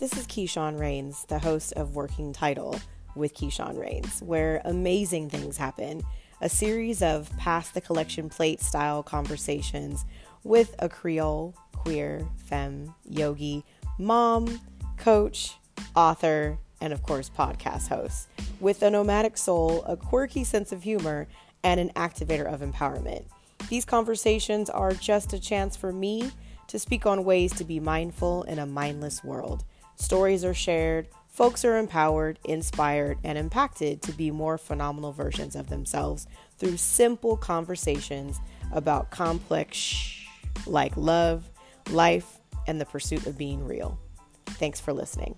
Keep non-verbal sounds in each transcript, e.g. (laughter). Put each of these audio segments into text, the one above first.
This is Keyshawn Rains, the host of Working Title with Keyshawn Rains, where amazing things happen. A series of pass the collection plate style conversations with a Creole, queer, femme, yogi, mom, coach, author, and of course, podcast host, with a nomadic soul, a quirky sense of humor, and an activator of empowerment. These conversations are just a chance for me to speak on ways to be mindful in a mindless world. Stories are shared, folks are empowered, inspired, and impacted to be more phenomenal versions of themselves through simple conversations about complex like love, life, and the pursuit of being real. Thanks for listening.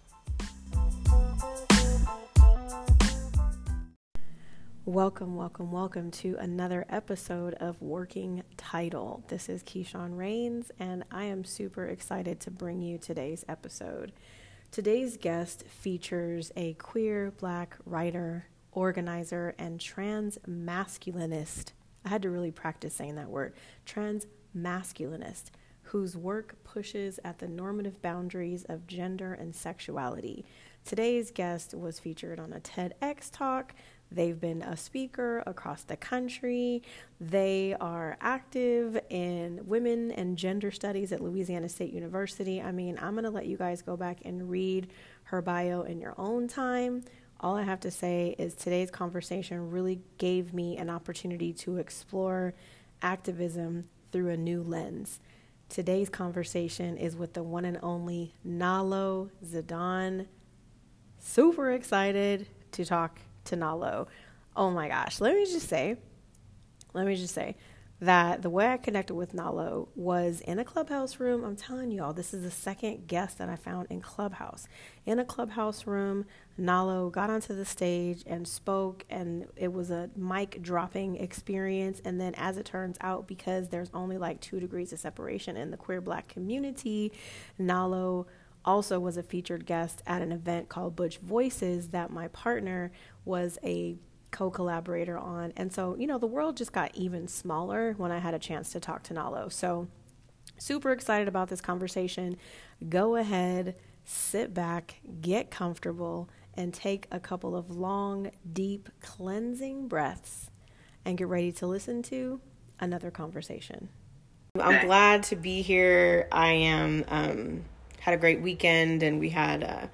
Welcome, welcome, welcome to another episode of Working Title. This is Keyshawn Rains, and I am super excited to bring you today's episode. Today's guest features a queer black writer, organizer, and trans masculinist. I had to really practice saying that word trans masculinist, whose work pushes at the normative boundaries of gender and sexuality. Today's guest was featured on a TEDx talk They've been a speaker across the country. They are active in women and gender studies at Louisiana State University. I mean, I'm going to let you guys go back and read her bio in your own time. All I have to say is today's conversation really gave me an opportunity to explore activism through a new lens. Today's conversation is with the one and only Nalo Zidane. Super excited to talk to Nalo. Oh my gosh. Let me just say, let me just say that the way I connected with Nalo was in a clubhouse room. I'm telling y'all, this is the second guest that I found in Clubhouse. In a clubhouse room, Nalo got onto the stage and spoke, and it was a mic dropping experience. And then, as it turns out, because there's only like two degrees of separation in the queer black community, Nalo also was a featured guest at an event called Butch Voices that my partner was a co collaborator on. And so, you know, the world just got even smaller when I had a chance to talk to Nalo. So, super excited about this conversation. Go ahead, sit back, get comfortable, and take a couple of long, deep, cleansing breaths and get ready to listen to another conversation. I'm glad to be here. I am um, had a great weekend and we had a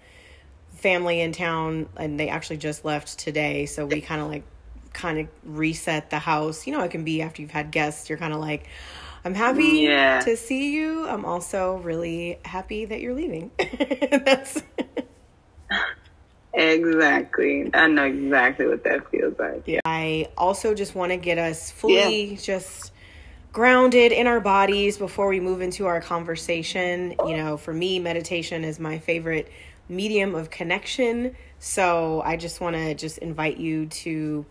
family in town and they actually just left today so we kind of like kind of reset the house you know it can be after you've had guests you're kind of like i'm happy yeah. to see you i'm also really happy that you're leaving (laughs) that's (laughs) exactly i know exactly what that feels like yeah i also just want to get us fully yeah. just grounded in our bodies before we move into our conversation. You know, for me, meditation is my favorite medium of connection. So I just want to just invite you to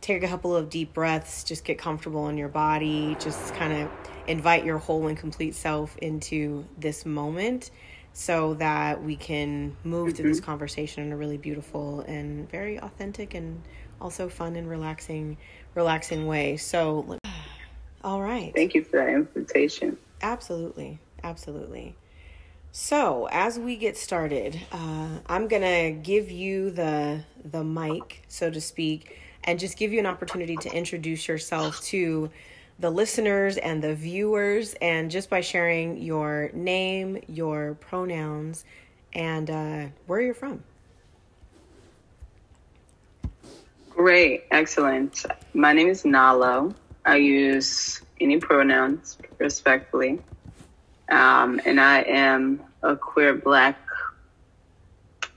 take a couple of deep breaths, just get comfortable in your body, just kind of invite your whole and complete self into this moment so that we can move mm-hmm. through this mm-hmm. conversation in a really beautiful and very authentic and also fun and relaxing relaxing way. So (sighs) all right. Thank you for that invitation. Absolutely. Absolutely. So, as we get started, uh, I'm to give you the the mic, so to speak, and just give you an opportunity to introduce yourself to the listeners and the viewers and just by sharing your name, your pronouns, and uh, where you're from. Great, excellent. My name is Nalo. I use any pronouns respectfully. Um, and I am a queer black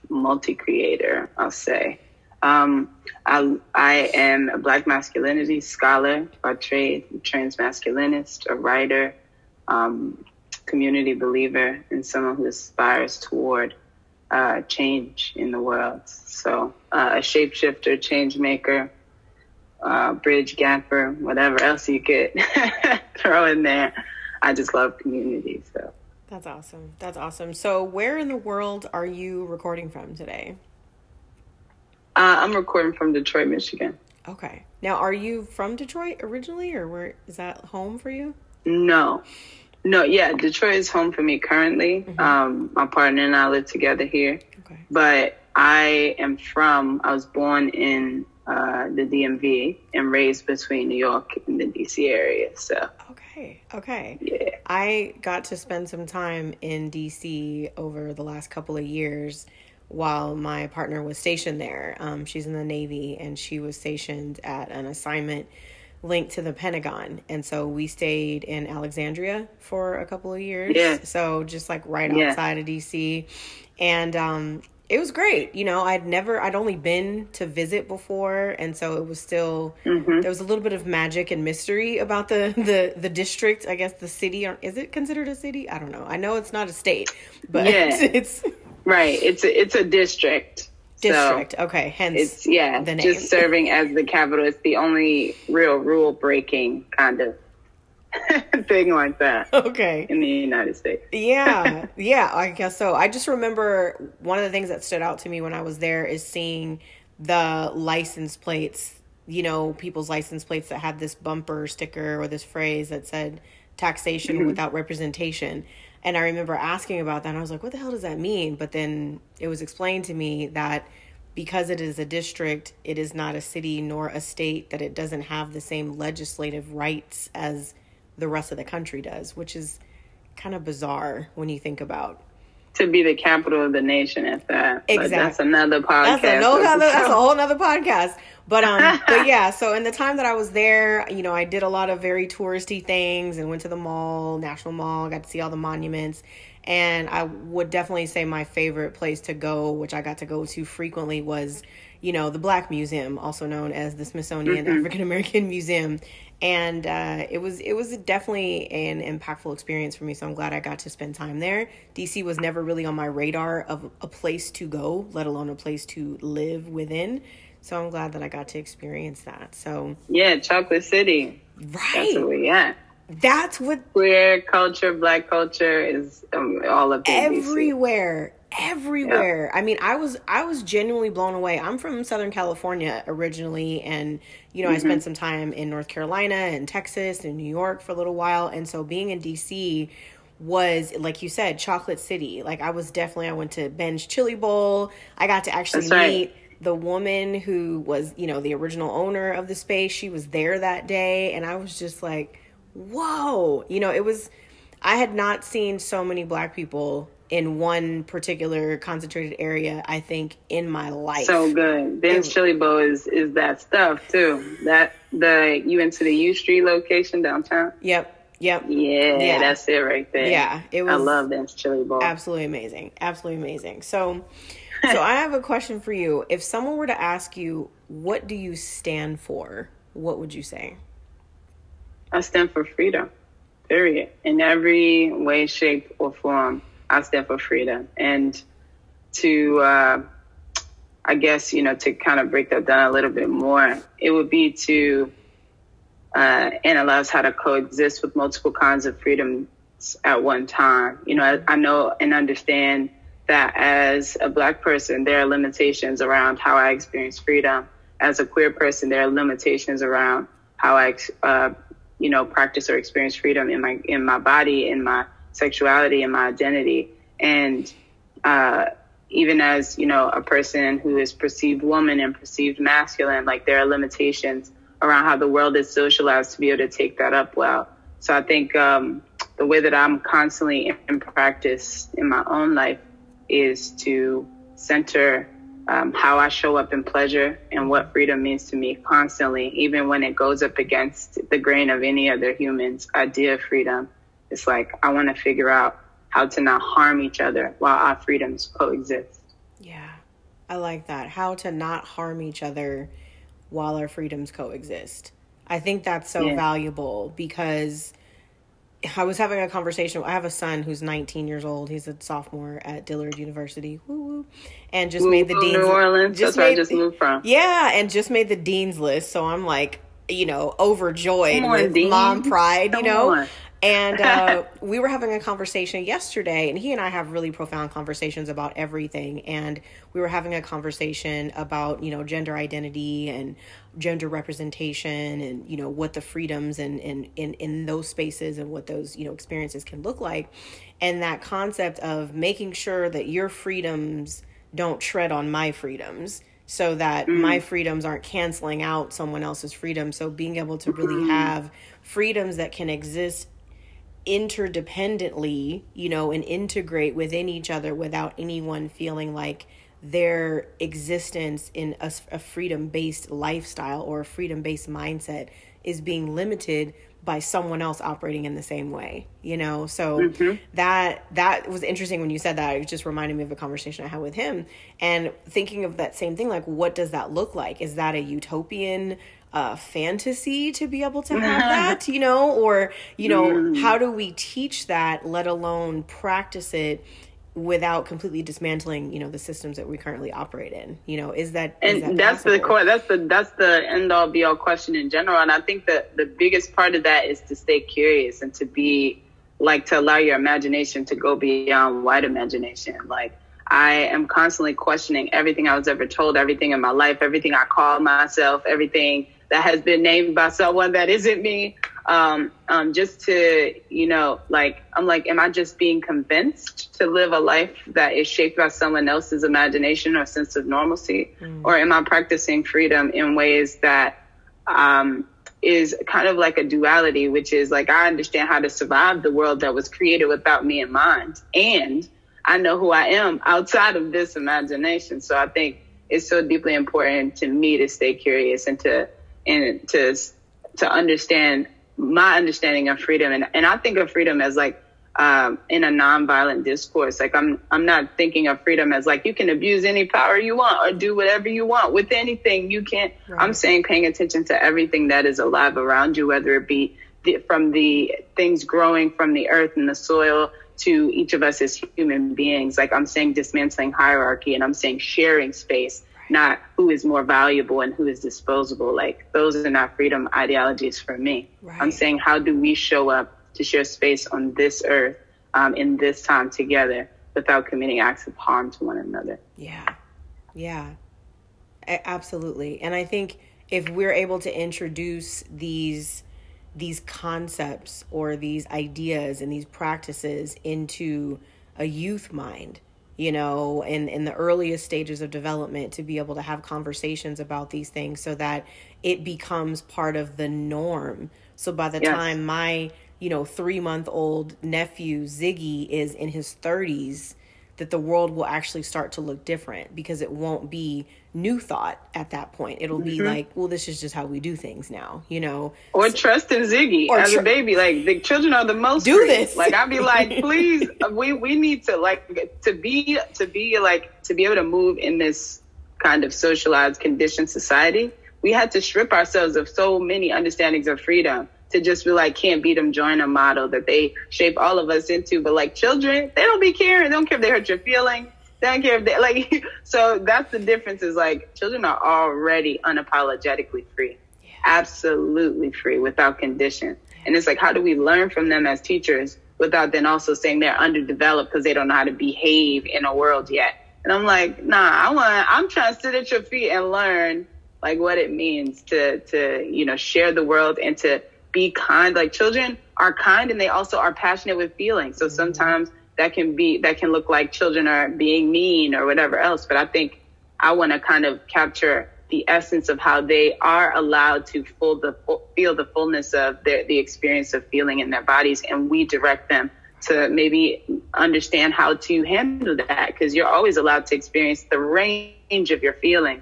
multi creator, I'll say. Um, I, I am a black masculinity scholar by trade, trans masculinist, a writer, um, community believer, and someone who aspires toward uh, change in the world. So, uh, a shapeshifter, change maker, uh, bridge gapper, whatever else you could (laughs) throw in there. I just love community. So that's awesome. That's awesome. So, where in the world are you recording from today? Uh, I'm recording from Detroit, Michigan. Okay. Now, are you from Detroit originally, or where is that home for you? No, No, yeah, Detroit is home for me currently. Mm-hmm. Um, my partner and I live together here. Okay. But I am from, I was born in uh, the DMV and raised between New York and the DC area. So okay, okay, yeah. I got to spend some time in DC over the last couple of years while my partner was stationed there. Um, she's in the Navy and she was stationed at an assignment linked to the Pentagon. And so we stayed in Alexandria for a couple of years. Yeah. So just like right outside of DC. And um, it was great. You know, I'd never, I'd only been to visit before, and so it was still mm-hmm. there was a little bit of magic and mystery about the (laughs) the the district. I guess the city or is it considered a city? I don't know. I know it's not a state, but yeah. it's, (laughs) it's right. It's a, it's a district. District. So okay. Hence, it's yeah, just serving as the capital. It's the only real rule breaking kind of (laughs) thing like that. Okay. In the United States. yeah. (laughs) Yeah, I guess so. I just remember one of the things that stood out to me when I was there is seeing the license plates, you know, people's license plates that had this bumper sticker or this phrase that said taxation mm-hmm. without representation. And I remember asking about that and I was like, what the hell does that mean? But then it was explained to me that because it is a district, it is not a city nor a state, that it doesn't have the same legislative rights as the rest of the country does, which is kind of bizarre when you think about to be the capital of the nation at that. Exactly. But that's another podcast. That's a, no, other, that's a whole other podcast. But um, (laughs) but yeah. So in the time that I was there, you know, I did a lot of very touristy things and went to the mall, National Mall, got to see all the monuments. And I would definitely say my favorite place to go, which I got to go to frequently, was you know the Black Museum, also known as the Smithsonian mm-hmm. African American (laughs) Museum and uh, it was it was definitely an impactful experience for me. So I'm glad I got to spend time there. DC was never really on my radar of a place to go, let alone a place to live within. So I'm glad that I got to experience that. So yeah, Chocolate City, right? That's where we at. That's what queer culture, black culture is um, all of everywhere everywhere. I mean, I was I was genuinely blown away. I'm from Southern California originally and you know, mm-hmm. I spent some time in North Carolina and Texas and New York for a little while and so being in DC was like you said, chocolate city. Like I was definitely I went to Ben's Chili Bowl. I got to actually meet the woman who was, you know, the original owner of the space. She was there that day and I was just like, "Whoa." You know, it was I had not seen so many black people in one particular concentrated area, I think, in my life. So good. Ben's Chili Bowl is is that stuff too. That the you went to the U Street location downtown. Yep. Yep. Yeah, yeah, that's it right there. Yeah, it was. I love Ben's Chili Bowl. Absolutely amazing. Absolutely amazing. So, so I have a question for you. If someone were to ask you, what do you stand for? What would you say? I stand for freedom. Period. In every way, shape, or form. I stand for freedom. And to, uh, I guess, you know, to kind of break that down a little bit more, it would be to uh, analyze how to coexist with multiple kinds of freedoms at one time. You know, I, I know and understand that as a black person, there are limitations around how I experience freedom. As a queer person, there are limitations around how I, uh, you know, practice or experience freedom in my in my body, in my sexuality and my identity. And uh, even as, you know, a person who is perceived woman and perceived masculine, like there are limitations around how the world is socialized to be able to take that up well. So I think um, the way that I'm constantly in practice in my own life is to center um, how I show up in pleasure and what freedom means to me constantly, even when it goes up against the grain of any other human's idea of freedom. It's like I want to figure out how to not harm each other while our freedoms coexist. Yeah, I like that. How to not harm each other while our freedoms coexist. I think that's so yeah. valuable because I was having a conversation. I have a son who's 19 years old. He's a sophomore at Dillard University. Woo woo. And just Woo, made the dean's list. New Orleans. Just that's made, where I just moved from. Yeah, and just made the dean's list. So I'm like, you know, overjoyed on, with Dean. mom pride, Come you know. On. And uh, (laughs) we were having a conversation yesterday, and he and I have really profound conversations about everything. And we were having a conversation about, you know, gender identity and gender representation and you know what the freedoms and in in in those spaces and what those you know experiences can look like and that concept of making sure that your freedoms don't tread on my freedoms so that mm. my freedoms aren't canceling out someone else's freedom so being able to really mm. have freedoms that can exist interdependently you know and integrate within each other without anyone feeling like their existence in a, a freedom based lifestyle or a freedom based mindset is being limited by someone else operating in the same way you know? So mm-hmm. that that was interesting when you said that. It just reminded me of a conversation i had with him. And thinking of that same thing like what does that look like? Is that a utopian uh, fantasy to be able to (laughs) have that you know or you know mm. how do we teach that let alone practice it without completely dismantling you know the systems that we currently operate in you know is that and is that that's possible? the core that's the that's the end all be all question in general and i think that the biggest part of that is to stay curious and to be like to allow your imagination to go beyond white imagination like i am constantly questioning everything i was ever told everything in my life everything i call myself everything that has been named by someone that isn't me um, um, just to, you know, like, I'm like, am I just being convinced to live a life that is shaped by someone else's imagination or sense of normalcy? Mm. Or am I practicing freedom in ways that, um, is kind of like a duality, which is like, I understand how to survive the world that was created without me in mind. And I know who I am outside of this imagination. So I think it's so deeply important to me to stay curious and to, and to, to understand my understanding of freedom and, and I think of freedom as like um, in a nonviolent discourse. Like I'm I'm not thinking of freedom as like you can abuse any power you want or do whatever you want with anything. You can't. Right. I'm saying paying attention to everything that is alive around you, whether it be the, from the things growing from the earth and the soil to each of us as human beings. Like I'm saying dismantling hierarchy and I'm saying sharing space not who is more valuable and who is disposable. Like those are not freedom ideologies for me. Right. I'm saying how do we show up to share space on this earth um, in this time together without committing acts of harm to one another. Yeah, yeah, A- absolutely. And I think if we're able to introduce these these concepts or these ideas and these practices into a youth mind you know, in, in the earliest stages of development to be able to have conversations about these things so that it becomes part of the norm. So by the yes. time my, you know, three month old nephew Ziggy is in his 30s, that the world will actually start to look different because it won't be new thought at that point. It'll mm-hmm. be like, well, this is just how we do things now, you know. Or so, trust in Ziggy as tr- a baby. Like the children are the most do free. this. Like I'd be like, (laughs) please, we we need to like to be to be like to be able to move in this kind of socialized conditioned society. We had to strip ourselves of so many understandings of freedom to just be like, can't beat them, join a model that they shape all of us into. But like children, they don't be caring. They don't care if they hurt your feelings. They don't care if they like, (laughs) so that's the difference is like children are already unapologetically free. Yeah. Absolutely free without condition. And it's like, how do we learn from them as teachers without then also saying they're underdeveloped because they don't know how to behave in a world yet? And I'm like, nah, I want, I'm trying to sit at your feet and learn like what it means to, to, you know, share the world and to be kind. Like children are kind and they also are passionate with feelings. So mm-hmm. sometimes that can be, that can look like children are being mean or whatever else. But I think I want to kind of capture the essence of how they are allowed to full the, feel the fullness of their, the experience of feeling in their bodies. And we direct them to maybe understand how to handle that because you're always allowed to experience the range of your feeling.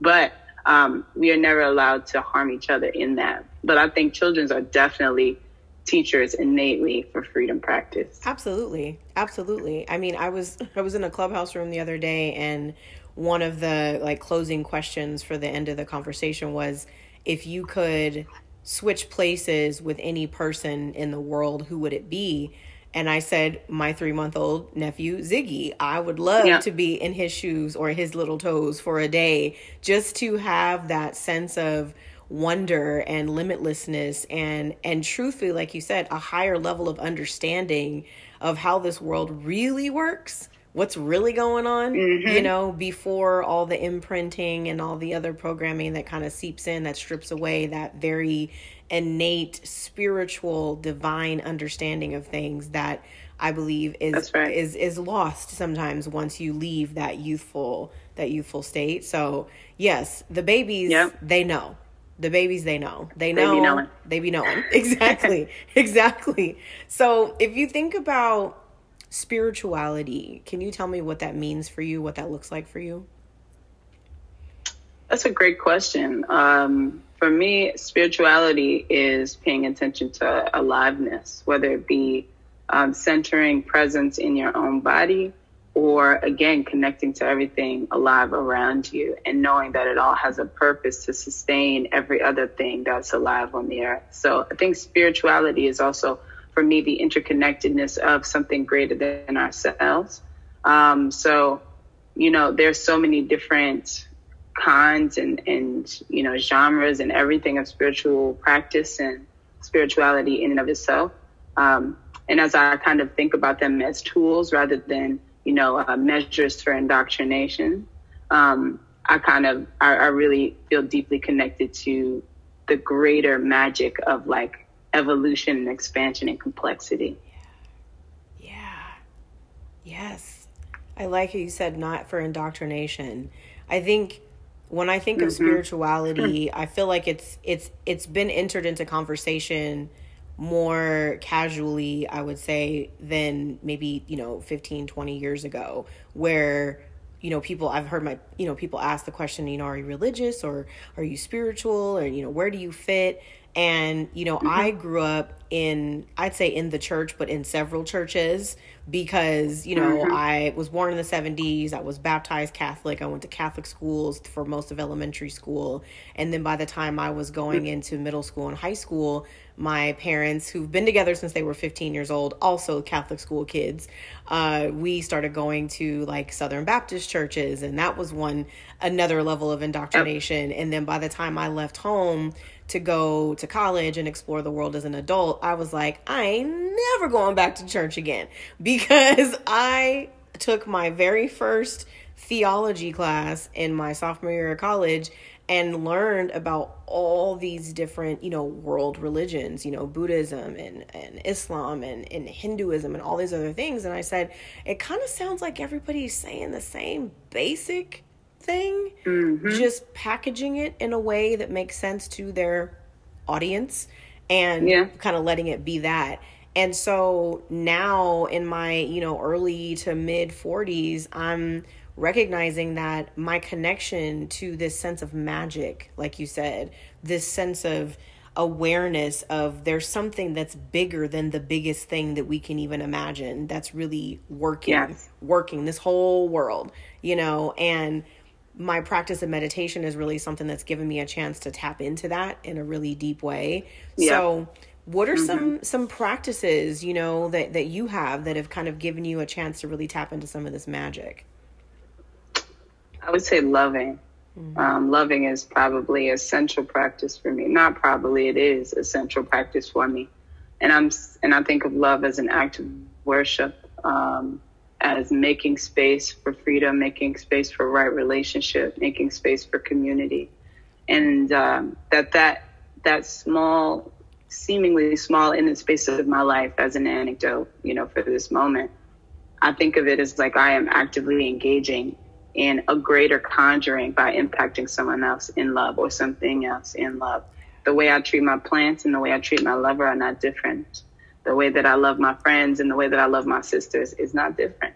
But um, we are never allowed to harm each other in that. But I think children's are definitely teachers innately for freedom practice. Absolutely. Absolutely. I mean, I was I was in a clubhouse room the other day and one of the like closing questions for the end of the conversation was if you could switch places with any person in the world, who would it be? And I said, my three month old nephew, Ziggy, I would love yeah. to be in his shoes or his little toes for a day just to have that sense of wonder and limitlessness and and truthfully like you said a higher level of understanding of how this world really works what's really going on, Mhm. you know, before all the imprinting and all the other programming that kind of seeps in that strips away that very innate spiritual divine understanding of things that I believe is right. is is lost sometimes once you leave that youthful that youthful state. So, yes, the babies Yep. they know. The babies they know. They They be know. knowing. They be knowing. (laughs) Exactly. (laughs) exactly. So, if you think about spirituality, can you tell me what that means for you, what that looks like for you? That's a great question. Um, for me, spirituality is paying attention to aliveness, whether it be um, centering presence in your own body or, again, connecting to everything alive around you and knowing that it all has a purpose to sustain every other thing that's alive on the earth. So I think spirituality is also, for me, the interconnectedness of something greater than ourselves. Um, so, you know, there's so many different kinds and, and you know genres and everything of spiritual practice and spirituality in and of itself. Um, and as I kind of think about them as tools rather than you know uh, measures for indoctrination, um, I kind of I, I really feel deeply connected to the greater magic of like evolution and expansion and complexity. Yeah. Yes. I like how you said not for indoctrination. I think when I think of spirituality, I feel like it's it's it's been entered into conversation more casually, I would say, than maybe, you know, 15, 20 years ago, where you know people i've heard my you know people ask the question you know are you religious or are you spiritual or you know where do you fit? And you know i mm-hmm. grew up in i'd say in the church but in several churches because you know mm-hmm. i was born in the 70s i was baptized catholic i went to catholic schools for most of elementary school. And then by the time i was going mm-hmm. into middle school and high school my parents who've been together since they were 15 years old also catholic school kids uh, we started going to like southern baptist churches and that was one another level of indoctrination. And then by the time i left home to go to college and explore the world as an adult i was like i ain't never going back to church again. (laughs) Because i took my very first theology class in my sophomore year of college and learned about all these different, you know, world religions, you know, Buddhism and, and Islam and, and Hinduism and all these other things. And I said, it kind of sounds like everybody's saying the same basic thing, mm-hmm. just packaging it in a way that makes sense to their audience and Yeah. kind of letting it be that. And so now in my, you know, early to mid 40s, I'm recognizing that my connection to this sense of magic, like you said, this sense of awareness of there's something that's bigger than the biggest thing that we can even imagine that's really working Yes. working this whole world you know and my practice of meditation is really something that's given me a chance to tap into that in a really deep way Yeah. so what are some mm-hmm. some practices you know that that you have that have kind of given you a chance to really tap into some of this magic I would say loving. Um, loving is probably a central practice for me. Not probably, it is a central practice for me. And I'm and I think of love as an act of worship, um, as making space for freedom, making space for right relationship, making space for community, and um, that that that small, seemingly small in the space of my life as an anecdote, you know, for this moment, I think of it as like I am actively engaging in a greater conjuring by impacting someone else in love or something else in love. The way I treat my plants and the way I treat my lover are not different. The way that I love my friends and the way that I love my sisters is not different.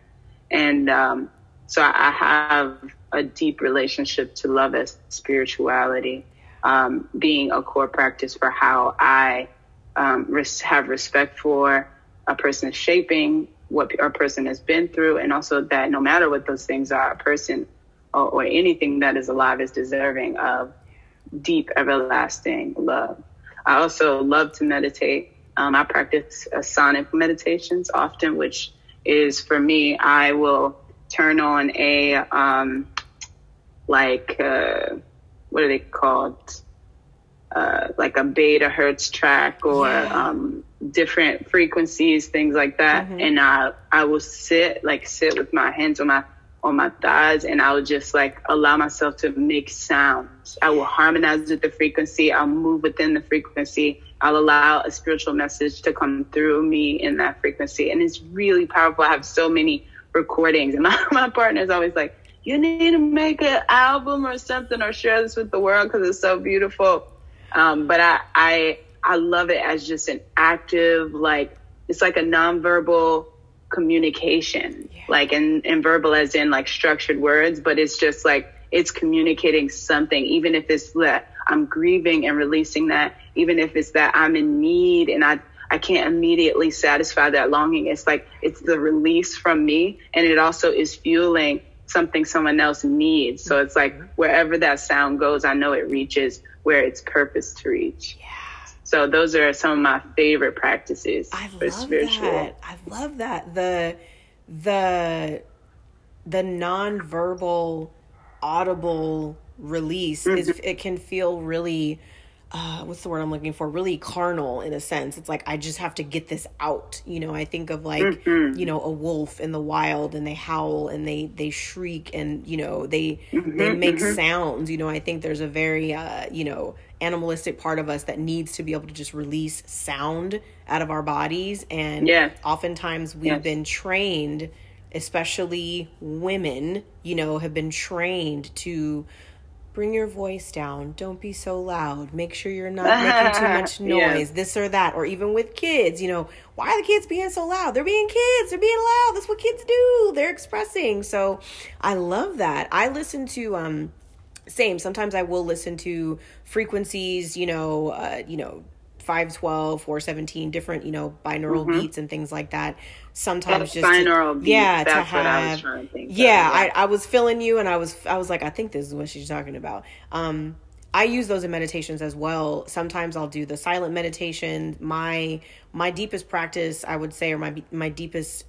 And um, so I have a deep relationship to love as spirituality, um, being a core practice for how I um, have respect for a person's shaping, what a person has been through, and also that no matter what those things are, a person or, or anything that is alive is deserving of deep, everlasting love. I also love to meditate. Um, I practice uh, sonic meditations often, which is for me, I will turn on a, um, like, uh, what are they called? uh, like a beta hertz track or yeah. um, different frequencies, things like that. Mm-hmm. And I I will sit like sit with my hands on my on my thighs and I will just like allow myself to make sounds. I will harmonize with the frequency. I'll move within the frequency. I'll allow a spiritual message to come through me in that frequency. And it's really powerful. I have so many recordings and (laughs) my, my partner is always like, you need to make an album or something or share this with the world because it's so beautiful. Um, but I, I, I love it as just an active, like, it's like a nonverbal communication, yeah. like, and, and verbal as in like structured words, but it's just like, it's communicating something, even if it's that I'm grieving and releasing that, even if it's that I'm in need and I, I can't immediately satisfy that longing. It's like, it's the release from me. And it also is fueling something someone else needs. So it's like mm-hmm. wherever that sound goes, I know it reaches where it's purpose to reach. Yeah. So those are some of my favorite practices I for love spiritual. That. I love that. The the the nonverbal audible release mm-hmm. is it can feel really uh, what's the word I'm looking for? Really carnal in a sense. It's like I just have to get this out. You know, I think of like mm-hmm. you know a wolf in the wild, and they howl and they they shriek, and you know they mm-hmm, they make mm-hmm. sounds. You know, I think there's a very uh, you know animalistic part of us that needs to be able to just release sound out of our bodies, and yeah. oftentimes we've yes. been trained, especially women, you know, have been trained to bring your voice down. Don't be so loud. Make sure you're not making too (laughs) much noise, yeah. this or that. Or even with kids, you know, why are the kids being so loud? They're being kids. They're being loud. That's what kids do. They're expressing. So I love that. I listen to, um, same. Sometimes I will listen to frequencies, you know, uh, you know, 512, 417, different, you know, binaural mm-hmm. beats and things like that sometimes just binaural to, beats. Yeah, That's to have, I yeah, yeah, I, I was feeling you, and I was I was like, I think this is what she's talking about. Um, I use those in meditations as well. Sometimes I'll do the silent meditation. My my deepest practice, I would say, or my my deepest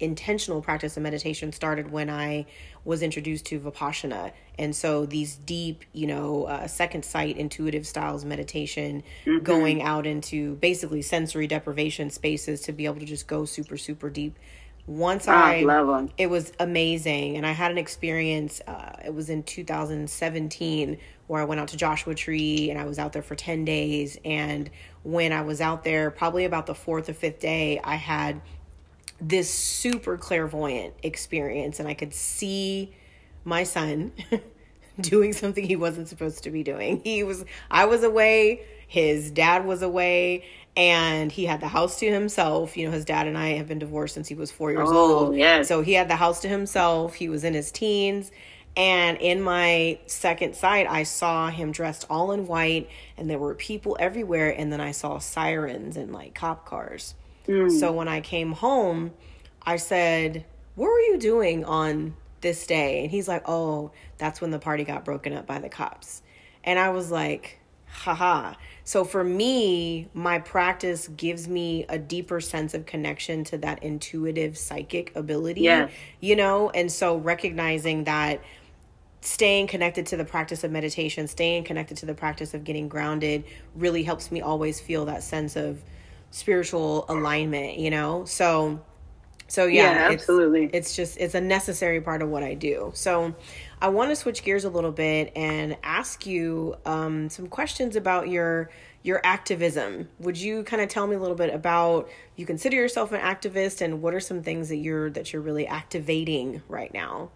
intentional practice of meditation started when I was introduced to Vipassana. And so these deep, you know, uh, second sight intuitive styles meditation, mm-hmm. going out into basically sensory deprivation spaces to be able to just go super, super deep. Once oh, I, them. it was amazing. And I had an experience, uh, it was in 2017 where I went out to Joshua Tree and I was out there for 10 days. And when I was out there, probably about the fourth or fifth day, I had this super clairvoyant experience and I could see my son (laughs) doing something he wasn't supposed to be doing. He was I was away, his dad was away, and he had the house to himself. You know, his dad and I have been divorced since he was 4 years oh, old. Yes. So he had the house to himself. He was in his teens. And in my second sight, I saw him dressed all in white, and there were people everywhere. And then I saw sirens and like cop cars. Mm. So when I came home, I said, What were you doing on this day? And he's like, Oh, that's when the party got broken up by the cops. And I was like, haha. So for me, my practice gives me a deeper sense of connection to that intuitive psychic ability. Yeah. You know, and so recognizing that staying connected to the practice of meditation, staying connected to the practice of getting grounded really helps me always feel that sense of spiritual alignment, you know? So so yeah, yeah absolutely. It's, it's just it's a necessary part of what I do. So I want to switch gears a little bit and ask you um, some questions about your your activism. Would you kind of tell me a little bit about you consider yourself an activist and what are some things that you're that you're really activating right now?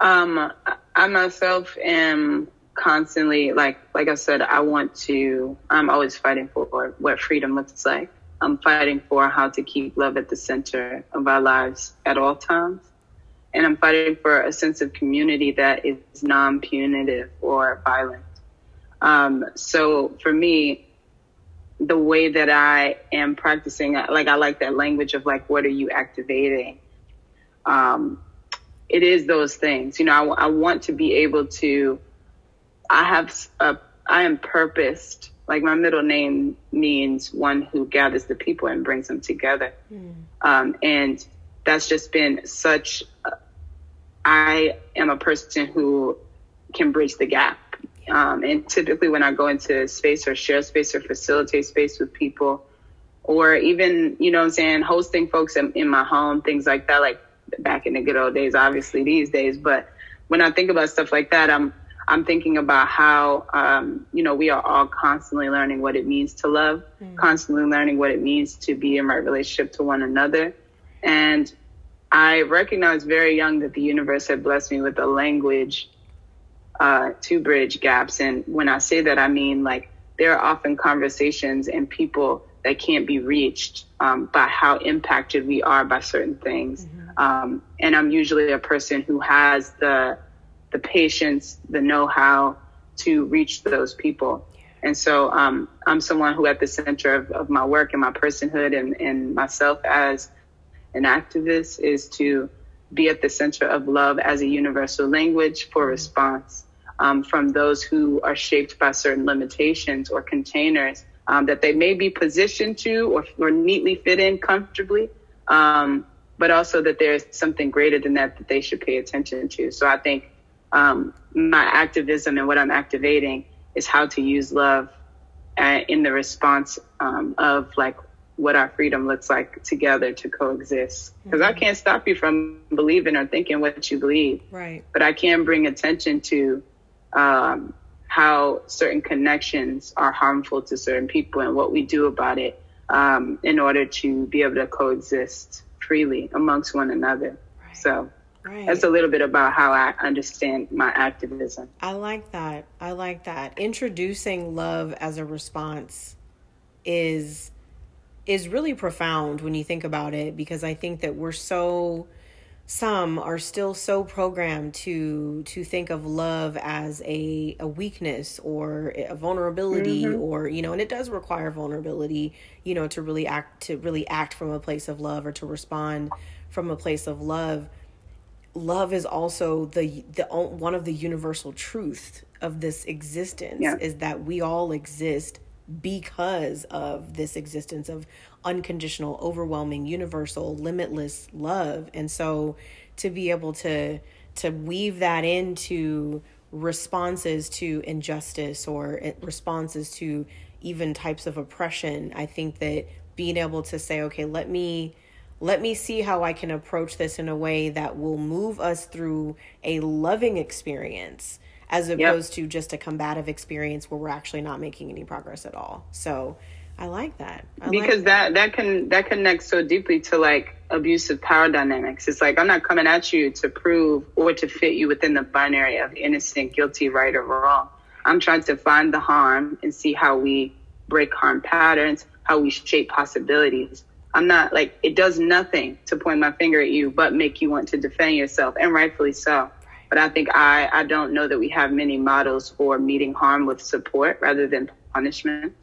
Um, I myself am constantly like like I said, I want to. I'm always fighting for what freedom looks like. I'm fighting for how to keep love at the center of our lives at all times, and I'm fighting for a sense of community that is non-punitive or violent. Um, so for me, the way that I am practicing, like I like that language of like, what are you activating? Um, it is those things. You know, I, I want to be able to I have a, I am purposed. Like my middle name means one who gathers the people and brings them together. Mm. Um, and that's just been such, a, I am a person who can bridge the gap. Um, and typically, when I go into space or share space or facilitate space with people, or even, you know I'm saying, hosting folks in, in my home, things like that, like back in the good old days, obviously these days. But when I think about stuff like that, I'm I'm thinking about how um, you know we are all constantly learning what it means to love, mm. constantly learning what it means to be in right relationship to one another, and I recognized very young that the universe had blessed me with a language uh, to bridge gaps. And when I say that, I mean like there are often conversations and people that can't be reached um, by how impacted we are by certain things. Mm-hmm. Um, and I'm usually a person who has the the patience, the know-how to reach those people. And so um, I'm someone who, at the center of, of my work and my personhood and, and myself as an activist, is to be at the center of love as a universal language for mm-hmm. response um, from those who are shaped by certain limitations or containers um, that they may be positioned to or, or neatly fit in comfortably, um, but also that there's something greater than that that they should pay attention to. So I think um, my activism and what I'm activating is how to use love uh, in the response um, of like what our freedom looks like together to coexist. Because mm-hmm. I can't stop you from believing or thinking what you believe. Right. But I can bring attention to um, how certain connections are harmful to certain people and what we do about it um, in order to be able to coexist freely amongst one another. Right. So right. that's a little bit about how I understand my activism. I like that. I like that. Introducing love as a response is is really profound when you think about it because I think that we're so some are still so programmed to to think of love as a a weakness or a vulnerability mm-hmm. or you know and it does require vulnerability you know to really act to really act from a place of love or to respond from a place of love love is also the the one of the universal truths of this existence yeah. is that we all exist because of this existence of unconditional, overwhelming, universal, limitless love. And so to be able to to weave that into responses to injustice or eh, responses to even types of oppression, I think that being able to say, okay, let me let me see how I can approach this in a way that will move us through a loving experience as opposed yep. to just a combative experience where we're actually not making any progress at all. So I like that. I because like that. that that can that connects so deeply to like abusive power dynamics. It's like I'm not coming at you to prove or to fit you within the binary of innocent, guilty, right or wrong. I'm trying to find the harm and see how we break harm patterns, how we shape possibilities. I'm not like it does nothing to point my finger at you, but make you want to defend yourself, and rightfully so. But I think I I don't know that we have many models for meeting harm with support rather than punishment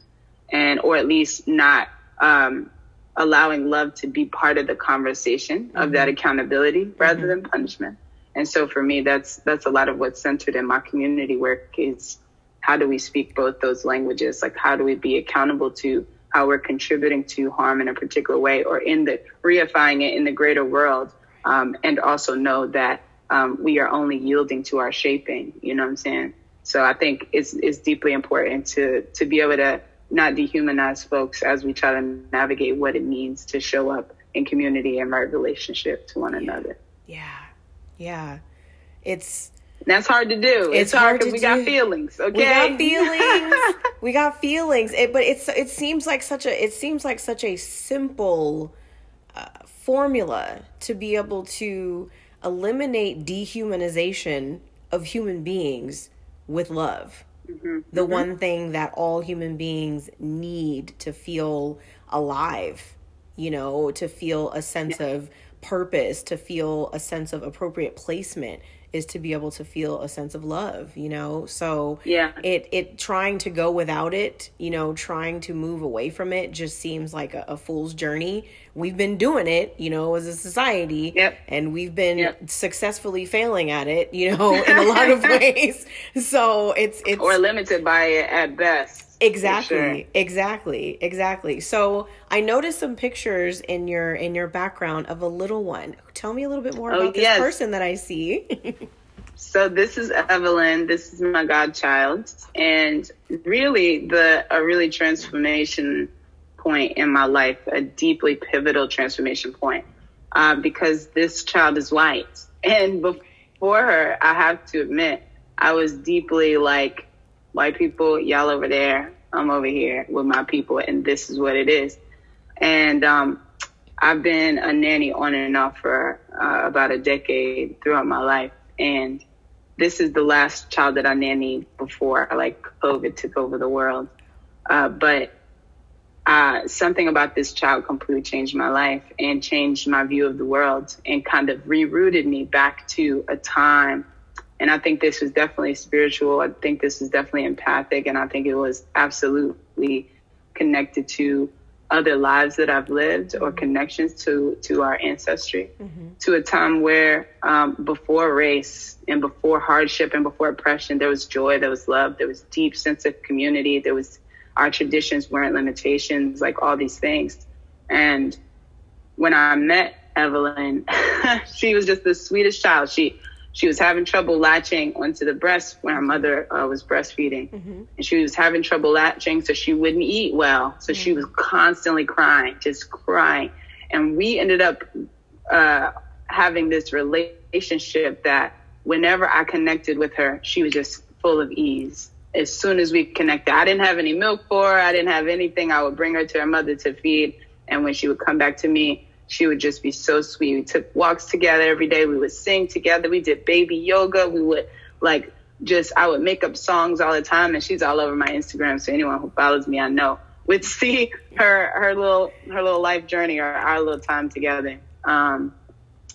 and or at least not um, allowing love to be part of the conversation mm-hmm. of that accountability rather mm-hmm. than punishment. And so for me, that's that's a lot of what's centered in my community work is how do we speak both those languages? Like how do we be accountable to how we're contributing to harm in a particular way or in the reifying it in the greater world, um, and also know that um, we are only yielding to our shaping. You know what I'm saying? So I think it's it's deeply important to to be able to not dehumanize folks as we try to navigate what it means to show up in community and right relationship to one yeah. another. Yeah. Yeah. It's that's hard to do. It's, it's hard because we do. got feelings. Okay, we got feelings. (laughs) we got feelings. It, but it's it seems like such a it seems like such a simple uh, formula to be able to eliminate dehumanization of human beings with love. Mm-hmm. The mm-hmm. one thing that all human beings need to feel alive, you know, to feel a sense yeah. of purpose, to feel a sense of appropriate placement is to be able to feel a sense of love, you know? So yeah, it, it trying to go without it, you know, trying to move away from it just seems like a, a fool's journey. We've been doing it, you know, as a society yep. and we've been yep. successfully failing at it, you know, (laughs) in a lot of (laughs) ways. So it's, it's, or limited by it at best. Exactly, sure. exactly, exactly. So I noticed some pictures in your in your background of a little one. Tell me a little bit more oh, about this yes. person that I see. so this is Evelyn. This is my godchild, and really the a really transformation point in my life, a deeply pivotal transformation point, uh, because this child is white, (laughs) and before her, I have to admit, I was deeply like white people, y'all over there, I'm over here with my people, and this is what it is, and um, I've been a nanny on and off for uh, about a decade throughout my life. And this is the last child that I nannied before like COVID took over the world. Uh, but uh, something about this child completely changed my life and changed my view of the world and kind of rerouted me back to a time. And I think this was definitely spiritual. I think this is definitely empathic. And I think it was absolutely connected to other lives that I've lived or connections to to our ancestry, mm-hmm. to a time where um, before race and before hardship and before oppression, there was joy, there was love, there was deep sense of community, there was our traditions weren't limitations, like all these things. And when I met Evelyn, (laughs) she was just the sweetest child. She she was having trouble latching onto the breast when her mother uh, was breastfeeding. Mm-hmm. And she was having trouble latching, so she wouldn't eat well. So mm-hmm. she was constantly crying, just crying. And we ended up uh, having this relationship that whenever I connected with her, she was just full of ease. As soon as we connected, I didn't have any milk for her, I didn't have anything. I would bring her to her mother to feed. And when she would come back to me, she would just be so sweet. We took walks together every day. We would sing together. We did baby yoga. We would like just, I would make up songs all the time and she's all over my Instagram. So anyone who follows me, I know would (laughs) see her, her little, her little life journey or our little time together. Um,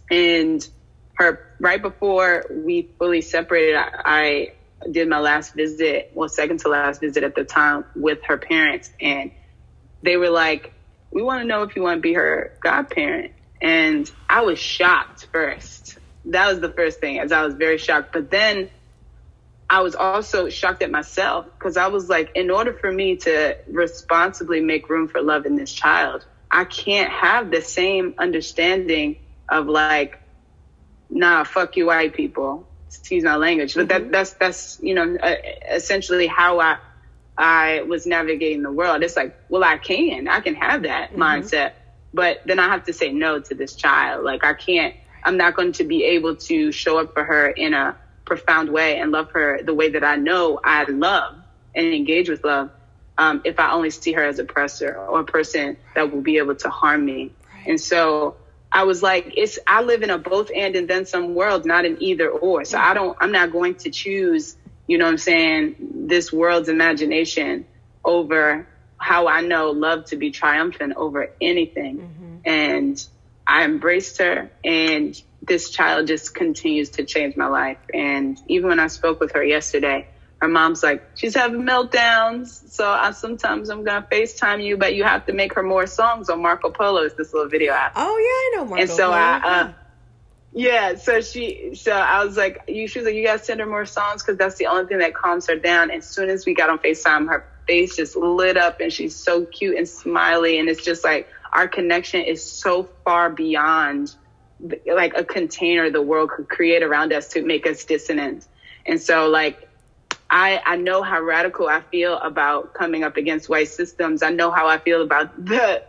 and her, right before we fully separated, I, I did my last visit, well, second to last visit at the time with her parents. And they were like, we want to know if you want to be her godparent. And I was shocked first. That was the first thing, as I was very shocked. But then I was also shocked at myself because I was like, in order for me to responsibly make room for love in this child, I can't have the same understanding of like, nah, fuck you white people. Excuse my language, but mm-hmm. that that's that's you know uh, essentially how I I was navigating the world. It's like, well, I can, I can have that mm-hmm. mindset, but then I have to say no to this child. Like I can't, I'm not going to be able to show up for her in a profound way and love her the way that I know I love and engage with love. Um, if I only see her as a oppressor or a person that will be able to harm me. Right. And so I was like, it's, I live in a both and and then some world, not an either or. So mm-hmm. I don't, I'm not going to choose you know what I'm saying, this world's imagination over how I know love to be triumphant over anything. Mm-hmm. And I embraced her and this child just continues to change my life. And even when I spoke with her yesterday, her mom's like, she's having meltdowns. So I sometimes I'm gonna FaceTime you, but you have to make her more songs on Marco Polo. It's this little video app. Oh yeah, I know Marco. And so Polo. I, uh, yeah, so she, so I was like, you, she was like, you gotta send her more songs because that's the only thing that calms her down. And as soon as we got on FaceTime, her face just lit up and she's so cute and smiley. And it's just like, our connection is so far beyond like a container the world could create around us to make us dissonant. And so like, I, I know how radical I feel about coming up against white systems. I know how I feel about (laughs) the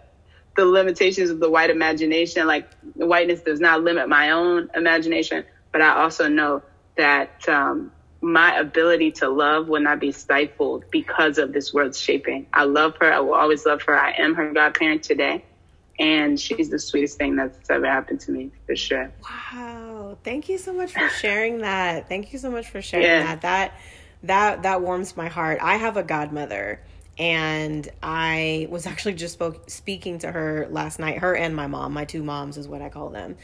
the limitations of the white imagination. Like whiteness does not limit my own imagination, but I also know that um, my ability to love will not be stifled because of this world's shaping. I love her. I will always love her. I am her godparent today. And she's the sweetest thing that's ever happened to me for sure. Wow. Thank you so much for sharing that. Thank you so much for sharing yeah. that. That that that warms my heart. I have a godmother and I was actually just spoke, speaking to her last night, her and my mom, my two moms is what I call them.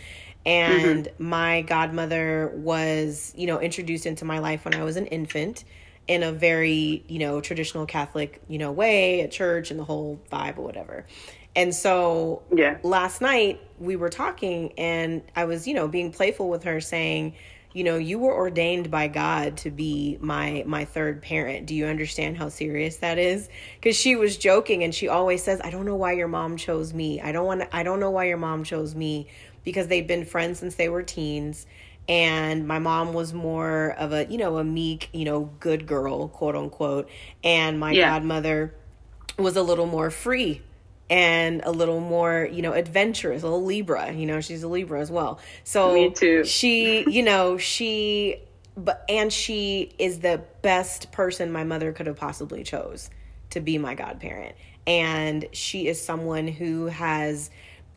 And mm-hmm. my godmother was, you know, introduced into my life when I was an infant in a very, you know, traditional Catholic, you know, way at church and the whole vibe or whatever. And so yeah. last night we were talking and I was, you know, being playful with her saying, you know you were ordained by god to be my my third parent. Do you understand how serious that is? Because she was joking and she always says i don't know why your mom chose me. I don't want i don't know why your mom chose me because they've been friends since they were teens and my mom was more of a you know a meek you know good girl quote unquote and my yeah. godmother was a little more free and a little more you know adventurous a little libra you know she's a libra as well so me too she you know she but and she is the best person my mother could have possibly chose to be my godparent and she is someone who has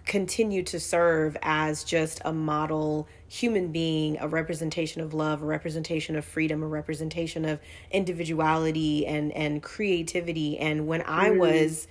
continued to serve as just a model human being, a representation of love, a representation of freedom, a representation of individuality and and creativity. And when I mm. was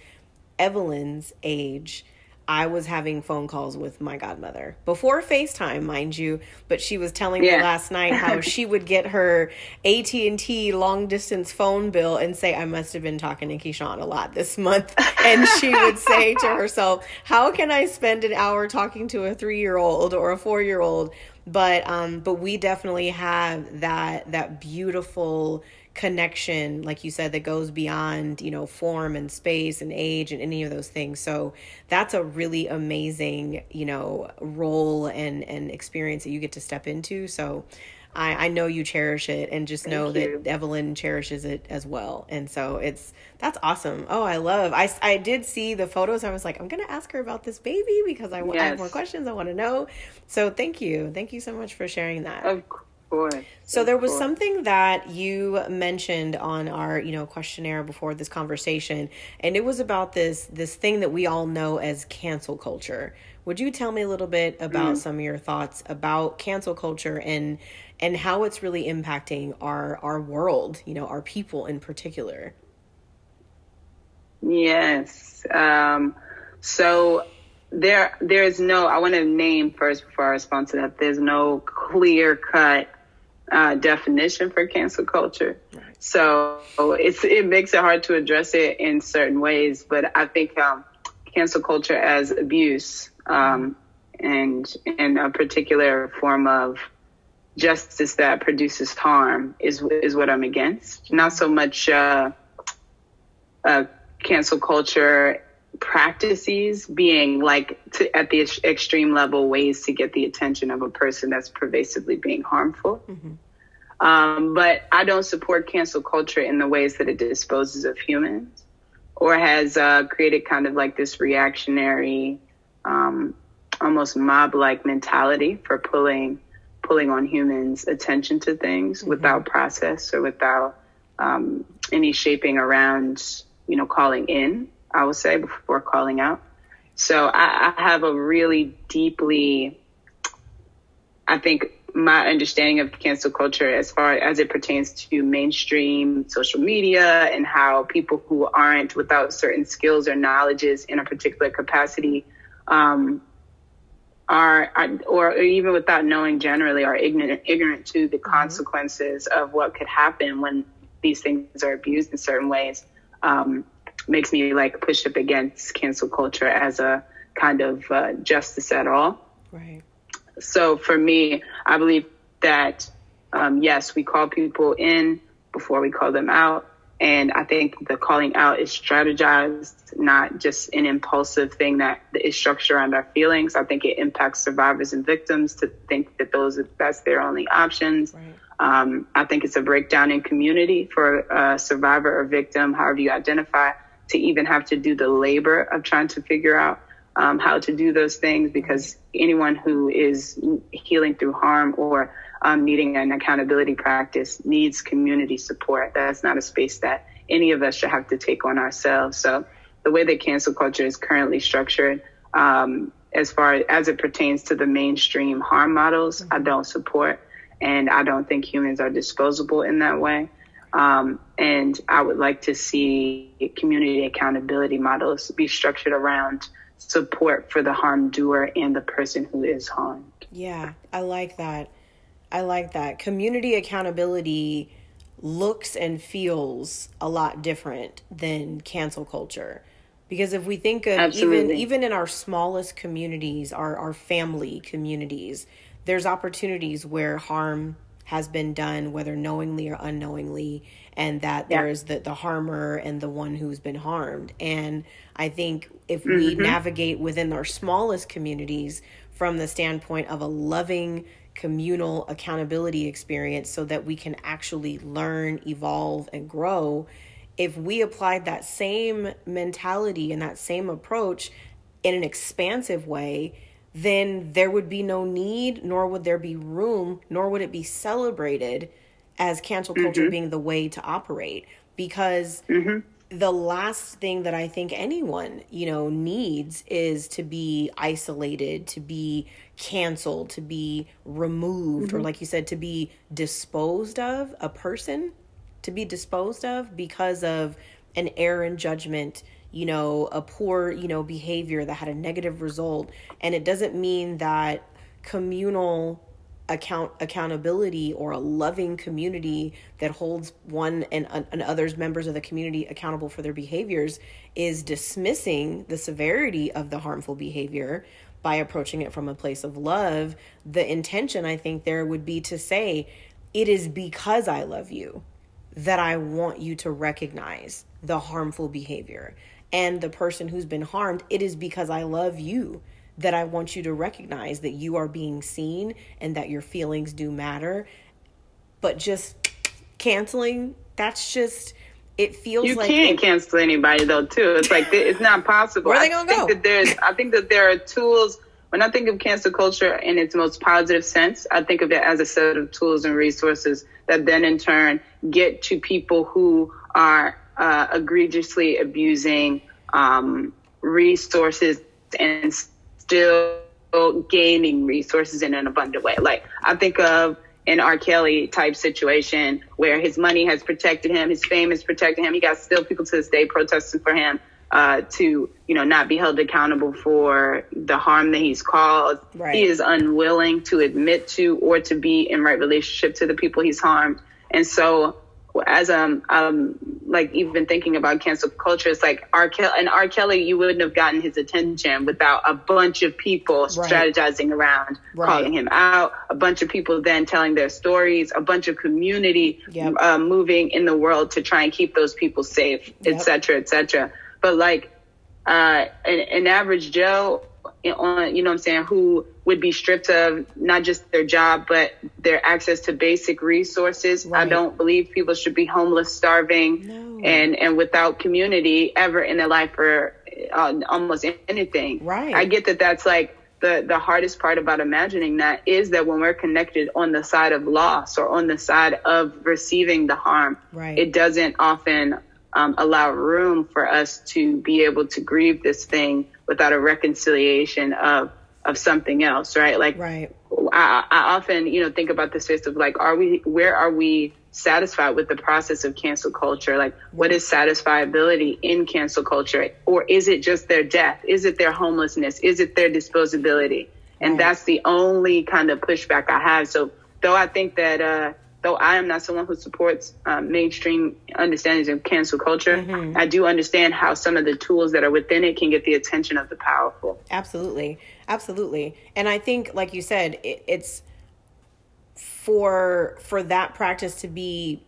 Evelyn's age, I was having phone calls with my godmother before FaceTime, mind you. But she was telling yeah. me last night how (laughs) she would get her AT and T long distance phone bill and say, "I must have been talking to Keyshawn a lot this month," (laughs) and she would say to herself, "How can I spend an hour talking to a three year old or a four year old?" But um, but we definitely have that that beautiful connection like you said that goes beyond you know form and space and age and any of those things so that's a really amazing you know role and and experience that you get to step into so I, I know you cherish it and just Thank know you. that Evelyn cherishes it as well. And so it's that's awesome. Oh, I love. I I did see the photos. I was like, I'm gonna ask her about this baby because I, yes. I have more questions. I want to know. So thank you, thank you so much for sharing that. Of course course. So there was something that you mentioned on our, you know, questionnaire before this conversation, and it was about this this thing that we all know as cancel culture. Would you tell me a little bit about mm-hmm. some of your thoughts about cancel culture and and how it's really impacting our our world, you know, our people in particular? Yes. Um, so there there is no I want to name first before I respond to that. There's no clear cut uh, definition for cancel culture. Right. So it's it makes it hard to address it in certain ways. But I think um, cancel culture as abuse um, and and a particular form of justice that produces harm is is what I'm against. Not so much uh, uh, cancel culture practices being like to, at the extreme level ways to get the attention of a person that's pervasively being harmful. Mm-hmm. Um, but I don't support cancel culture in the ways that it disposes of humans or has uh, created kind of like this reactionary, um, almost mob like mentality for pulling pulling on humans' attention to things mm-hmm. without process or without um, any shaping around, you know, calling in. I would say, before calling out. So I, I have a really deeply, I think my understanding of cancel culture as far as it pertains to mainstream social media and how people who aren't without certain skills or knowledges in a particular capacity um, are, or even without knowing generally are ignorant ignorant to the mm-hmm. consequences of what could happen when these things are abused in certain ways um, makes me like push up against cancel culture as a kind of uh, justice at all. Right. So for me, I believe that um, yes, we call people in before we call them out. And I think the calling out is strategized, not just an impulsive thing that is structured around our feelings. I think it impacts survivors and victims to think that those that's their only options. Right. Um, I think it's a breakdown in community for a survivor or victim, however you identify, to even have to do the labor of trying to figure out um, how to do those things because anyone who is healing through harm or um, needing an accountability practice needs community support. That's not a space that any of us should have to take on ourselves. So the way that cancel culture is currently structured, um, as far as it pertains to the mainstream harm models, mm-hmm. I don't support. And I don't think humans are disposable in that way. Um, and I would like to see community accountability models be structured around support for the harm doer and the person who is harmed. Yeah, I like that. I like that. Community accountability looks and feels a lot different than cancel culture. Because if we think of Absolutely. even even in our smallest communities, our, our family communities, there's opportunities where harm has been done, whether knowingly or unknowingly, and that yeah. there is the, the harmer and the one who's been harmed. And I think if we mm-hmm. navigate within our smallest communities from the standpoint of a loving, communal accountability experience so that we can actually learn, evolve, and grow. If we applied that same mentality and that same approach in an expansive way, then there would be no need, nor would there be room, nor would it be celebrated as cancel culture mm-hmm. being the way to operate. Because mm-hmm the last thing that I think anyone, you know, needs is to be isolated, to be canceled, to be removed, mm-hmm. or like you said, to be disposed of a person, to be disposed of because of an error in judgment, you know, a poor, you know, behavior that had a negative result. And it doesn't mean that communal account accountability or a loving community that holds one and, and others members of the community accountable for their behaviors is dismissing the severity of the harmful behavior by approaching it from a place of love the intention i think there would be to say it is because i love you that i want you to recognize the harmful behavior and the person who's been harmed it is because i love you that I want you to recognize that you are being seen and that your feelings do matter. But just canceling, that's just it feels you like can't it, cancel anybody though too. It's like it's not possible. Where are they gonna I think go? That there's I think that there are tools when I think of cancel culture in its most positive sense, I think of it as a set of tools and resources that then in turn get to people who are uh, egregiously abusing um, resources and still gaining resources in an abundant way. Like I think of an R. Kelly type situation where his money has protected him, his fame has protected him. He got still people to this day protesting for him uh, to, you know, not be held accountable for the harm that he's caused. Right. He is unwilling to admit to or to be in right relationship to the people he's harmed. And so as um um like even thinking about cancel culture, it's like R. Kelly and R. Kelly, you wouldn't have gotten his attention without a bunch of people right. strategizing around, right. calling him out, a bunch of people then telling their stories, a bunch of community yep. uh, moving in the world to try and keep those people safe, yep. et cetera, et cetera. But like uh, an, an average Joe on, you know what I'm saying, who would be stripped of not just their job, but their access to basic resources. Right. I don't believe people should be homeless, starving, no. and, and without community ever in their life for uh, almost anything. Right. I get that that's like the, the hardest part about imagining that is that when we're connected on the side of loss or on the side of receiving the harm, right. it doesn't often um, allow room for us to be able to grieve this thing without a reconciliation of of something else, right? Like, right. I, I often, you know, think about the space of like, are we, where are we satisfied with the process of cancel culture? Like, what is satisfiability in cancel culture? Or is it just their death? Is it their homelessness? Is it their disposability? And right. that's the only kind of pushback I have. So, though I think that, uh, though I am not someone who supports um, mainstream understandings of cancel culture, mm-hmm. I do understand how some of the tools that are within it can get the attention of the powerful. Absolutely, absolutely, and I think, like you said, it, it's for for that practice to be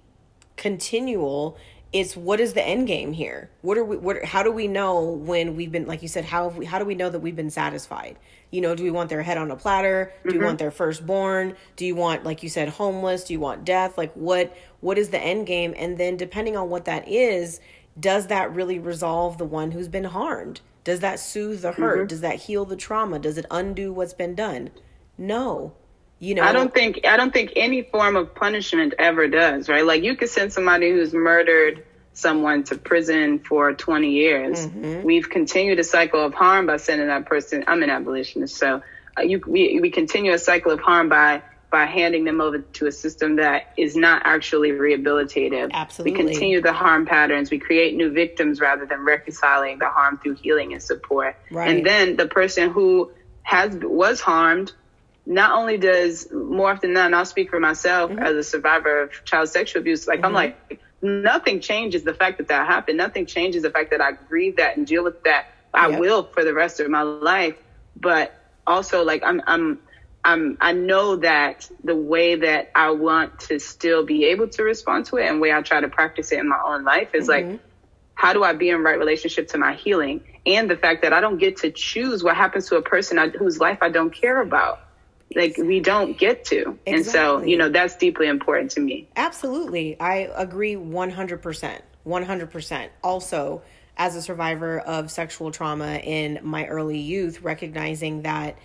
continual it's what is the end game here what are we what how do we know when we've been like you said how we, how do we know that we've been satisfied you know do we want their head on a platter? Do mm-hmm. you want their firstborn? Do you want like you said homeless? Do you want death? Like what what is the end game? And then depending on what that is does that really resolve the one who's been harmed? Does that soothe the hurt? Mm-hmm. does that heal the trauma? Does it undo what's been done? No. You know? I don't think i don't think any form of punishment ever does right? Like you could send somebody who's murdered someone to prison for 20 years mm-hmm. we've continued a cycle of harm by sending that person i'm an abolitionist so uh, you, we, we continue a cycle of harm by by handing them over to a system that is not actually rehabilitative. Absolutely. We continue the harm patterns. We create new victims rather than reconciling the harm through healing and support. Right. And then the person who has was harmed not only does more often than not, I'll speak for myself mm-hmm. as a survivor of child sexual abuse. Like mm-hmm. I'm like, nothing changes the fact that that happened. Nothing changes the fact that I grieve that and deal with that. I yep. will for the rest of my life. But also, like I'm, I'm, I'm, I know that the way that I want to still be able to respond to it and way I try to practice it in my own life is mm-hmm. like, how do I be in right relationship to my healing and the fact that I don't get to choose what happens to a person I, whose life I don't care about like we don't get to. Exactly. and so you know that's deeply important to me. Absolutely. I agree 100% 100% also as a survivor of sexual trauma in my early youth recognizing that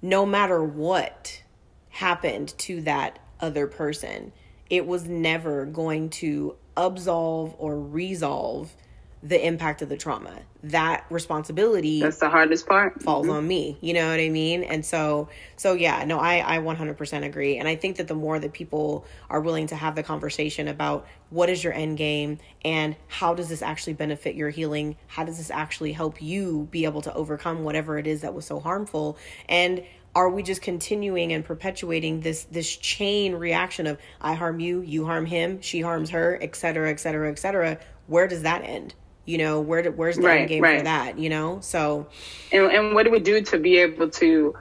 no matter what happened to that other person it was never going to absolve or resolve the impact of the trauma. That responsibility That's the hardest part. falls mm-hmm. on me. You know what I mean? And so so yeah, no, I I 100% agree. And I think that the more that people are willing to have the conversation about what is your end game and how does this actually benefit your healing? How does this actually help you be able to overcome whatever it is that was so harmful? And are we just continuing and perpetuating this this chain reaction of I harm you, you harm him, she harms her, et cetera, et cetera, et cetera? Where does that end? You know, where where's the right, end game right. for that? You know, so and and what do we do to be able to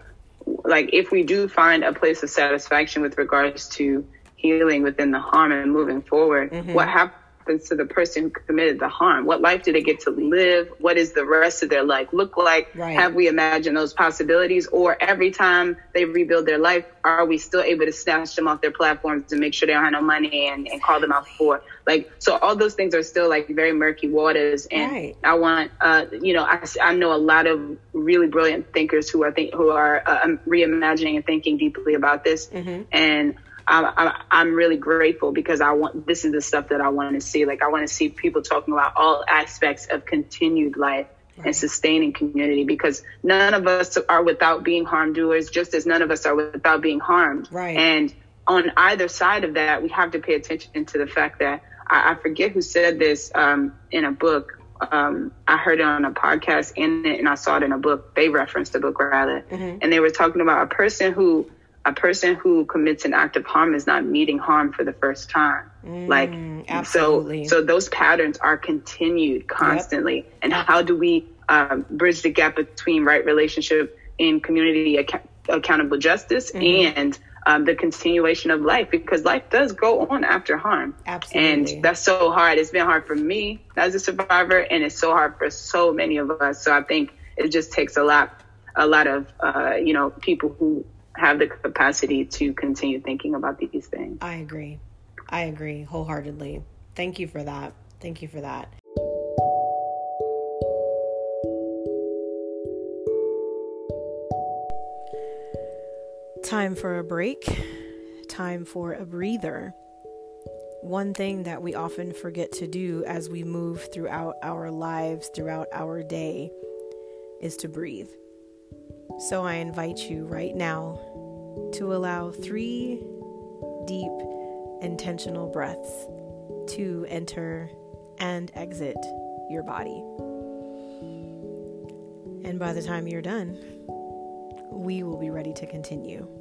like if we do find a place of satisfaction with regards to healing within the harm and moving forward, mm-hmm. what happens? to the person who committed the harm? What life do they get to live? what is the rest of their life look like? Right. Have we imagined those possibilities? Or every time they rebuild their life, are we still able to snatch them off their platforms and make sure they don't have no money and, and call them out for like so all those things are still like very murky waters and right. I want uh you know I, I know a lot of really brilliant thinkers who are think who are uh, um, reimagining and thinking deeply about this mm-hmm. and I, am really grateful because I want this is the stuff that I want to see. Like I want to see people talking about all aspects of continued life right. and sustaining community because none of us are without being harm doers, just as none of us are without being harmed. Right. And on either side of that, we have to pay attention to the fact that I, I forget who said this um, in a book. Um, I heard it on a podcast and, and I saw it in a book. They referenced the book rather, mm-hmm. and they were talking about a person who a person who commits an act of harm is not meeting harm for the first time. Mm, like absolutely. so so those patterns are continued constantly. Yep. And how do we um, bridge the gap between right relationship in community ac- accountable justice mm-hmm. and um, the continuation of life because life does go on after harm. Absolutely. And that's so hard. It's been hard for me as a survivor and it's so hard for so many of us. So I think it just takes a lot a lot of uh, you know people who have the capacity to continue thinking about these things. I agree. I agree wholeheartedly. Thank you for that. Thank you for that. Time for a break. Time for a breather. One thing that we often forget to do as we move throughout our lives, throughout our day, is to breathe. So I invite you right now to allow three deep, intentional breaths to enter and exit your body. And by the time you're done, we will be ready to continue.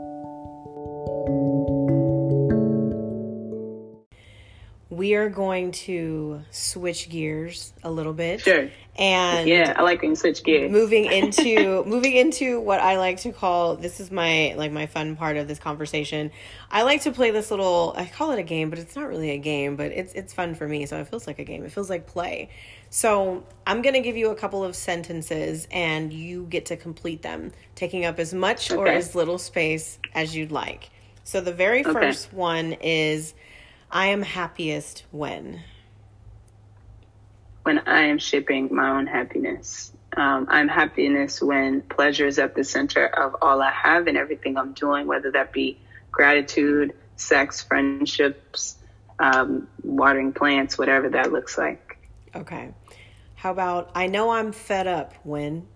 We are going to switch gears a little bit. Sure. And yeah, I like when you switch gears. Moving (laughs) into moving into what I like to call this is my like my fun part of this conversation. I like to play this little I call it a game, but it's not really a game, but it's it's fun for me, so it feels like a game. It feels like play. So, I'm going to give you a couple of sentences and you get to complete them, taking up as much okay. or as little space as you'd like. So, the very okay. first one is I am happiest when? When I am shaping my own happiness. Um, I'm happiness when pleasure is at the center of all I have and everything I'm doing, whether that be gratitude, sex, friendships, um, watering plants, whatever that looks like. Okay. How about I know I'm fed up when?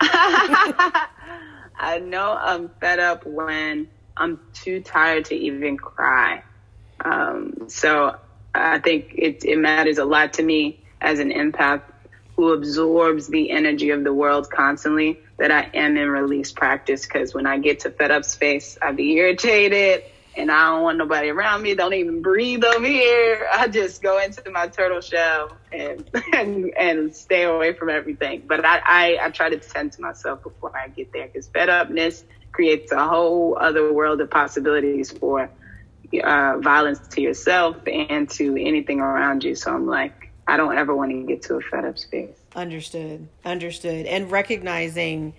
(laughs) I know I'm fed up when I'm too tired to even cry. Um, so I think it, it matters a lot to me as an empath who absorbs the energy of the world constantly that I am in release practice. Because when I get to fed up space, I be irritated and I don't want nobody around me. Don't even breathe over here. I just go into my turtle shell and (laughs) and, and stay away from everything. But I, I, I try to tend to myself before I get there because fed upness creates a whole other world of possibilities for uh, violence to yourself and to anything around you. So I'm like, I don't ever want to get to a fed up space. Understood. Understood. And recognizing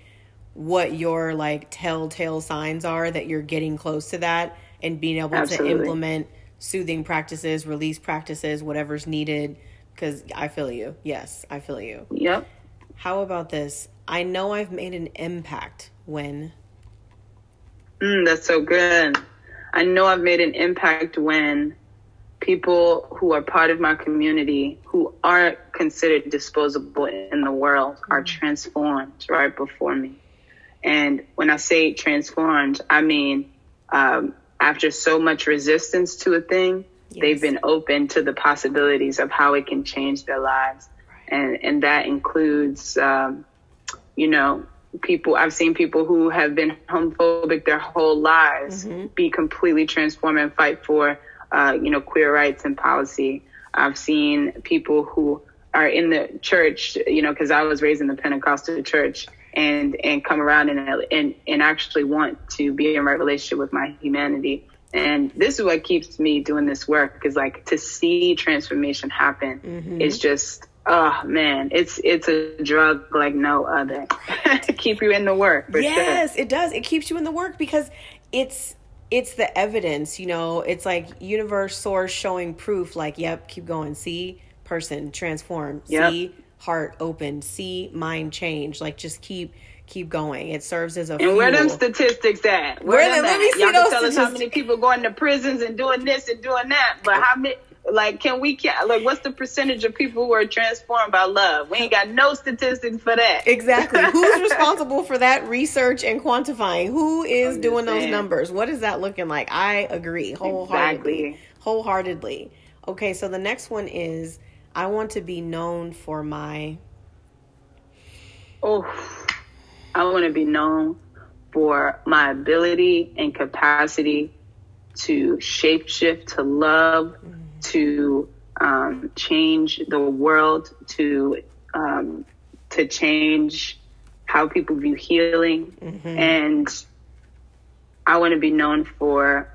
what your like telltale signs are that you're getting close to that and being able Absolutely. to implement soothing practices, release practices, whatever's needed. Because I feel you. Yes, I feel you. Yep. How about this? I know I've made an impact when. Mm, that's so good. I know I've made an impact when people who are part of my community who aren't considered disposable in the world are mm-hmm. transformed right before me. And when I say transformed, I mean um, after so much resistance to a thing, yes. they've been open to the possibilities of how it can change their lives. Right. And, and that includes, um, you know, people, I've seen people who have been homophobic their whole lives mm-hmm. be completely transformed and fight for, uh, you know, queer rights and policy. I've seen people who are in the church, you know, because I was raised in the Pentecostal church and and come around and and and actually want to be in right relationship with my humanity. And this is what keeps me doing this work is like to see transformation happen mm-hmm. is just oh man, it's it's a drug like no other (laughs) to keep you in the work. yes, sure. it does. It keeps you in the work because it's it's the evidence. You know, it's like universe source showing proof. Like, yep, keep going. See, person transform. Yep. See heart open, see mind change. Like just keep keep going. It serves as a. And fuel. where them statistics at? Where, where them let me see Y'all can tell us how many people going to prisons and doing this and doing that, but how many? Like, can we like what's the percentage of people who are transformed by love? We ain't got no statistics for that. Exactly. (laughs) Who's responsible for that research and quantifying? Who is doing those numbers? What is that looking like? I agree wholeheartedly. Exactly. Wholeheartedly. Okay, so the next one is I want to be known for my. Oh, I want to be known for my ability and capacity to shapeshift, to love, mm-hmm. To um, change the world, to um, to change how people view healing, mm-hmm. and I want to be known for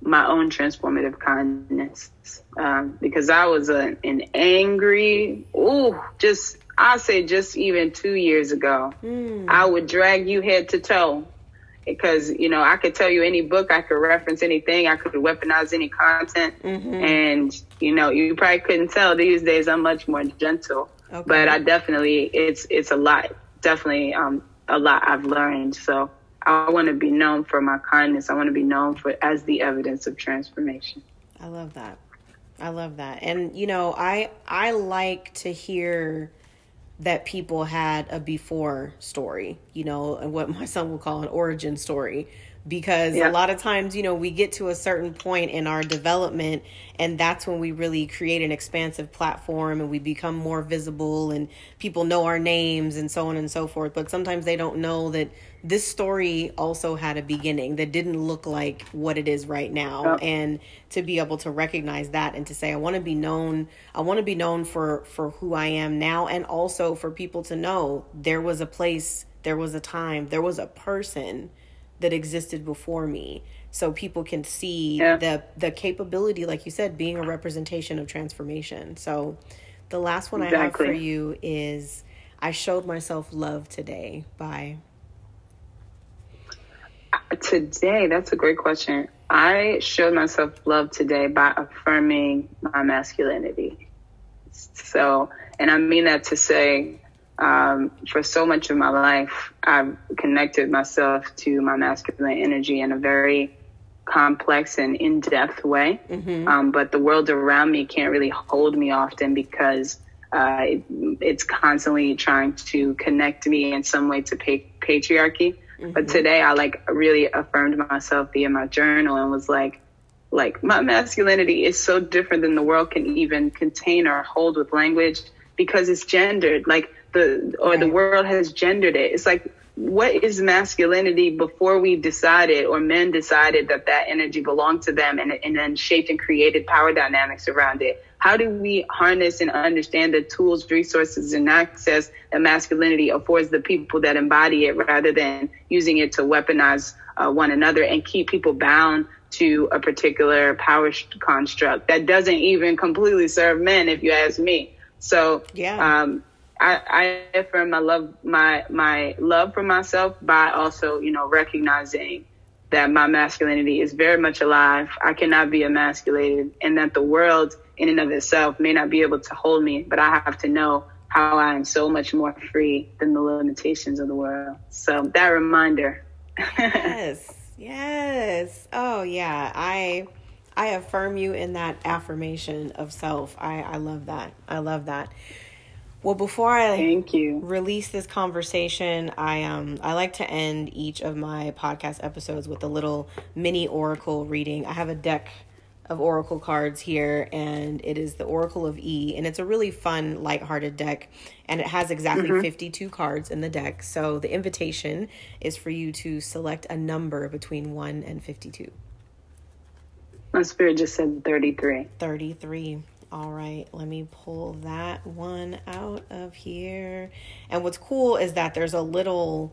my own transformative kindness um, because I was a, an angry, ooh, just I say just even two years ago, mm. I would drag you head to toe because you know I could tell you any book, I could reference anything, I could weaponize any content, mm-hmm. and you know you probably couldn't tell these days I'm much more gentle, okay. but I definitely it's it's a lot, definitely um, a lot I've learned. So I want to be known for my kindness. I want to be known for as the evidence of transformation. I love that. I love that. And you know, I I like to hear that people had a before story, you know, and what (laughs) my son will call an origin story because yeah. a lot of times, you know, we get to a certain point in our development and that's when we really create an expansive platform and we become more visible and people know our names and so on and so forth. But sometimes they don't know that this story also had a beginning that didn't look like what it is right now yeah. and to be able to recognize that and to say I want to be known I want to be known for for who I am now and also for people to know there was a place there was a time there was a person that existed before me so people can see yeah. the the capability like you said being a representation of transformation so the last one exactly. i have for you is i showed myself love today by today that's a great question i showed myself love today by affirming my masculinity so and i mean that to say um, for so much of my life, I've connected myself to my masculine energy in a very complex and in depth way. Mm-hmm. Um, but the world around me can't really hold me often because uh, it, it's constantly trying to connect me in some way to pa- patriarchy. Mm-hmm. But today I like really affirmed myself via my journal and was like, like my masculinity is so different than the world can even contain or hold with language because it's gendered. Like the or right. the world has gendered it. It's like what is masculinity before we decided or men decided that that energy belonged to them and, and then shaped and created power dynamics around it how do we harness and understand the tools resources and access that masculinity affords the people that embody it rather than using it to weaponize uh, one another and keep people bound to a particular power construct that doesn't even completely serve men if you ask me So yeah. Um, I, I affirm my love my my love for myself by also you know recognizing that my masculinity is very much alive. I cannot be emasculated, and that the world in and of itself may not be able to hold me, but I have to know how I am so much more free than the limitations of the world. So that reminder. yes. Yes. Oh yeah. I I affirm you in that affirmation of self. I I love that. I love that. Well, before I thank you release this conversation, I um I like to end each of my podcast episodes with a little mini oracle reading. I have a deck of oracle cards here, and it is the Oracle of E, and it's a really fun, lighthearted deck, and it has exactly mm-hmm. 52 cards in the deck. So the invitation is for you to select a number between 1 and 52. My spirit just said 33. 33. All right, let me pull that one out of here. And what's cool is that there's a little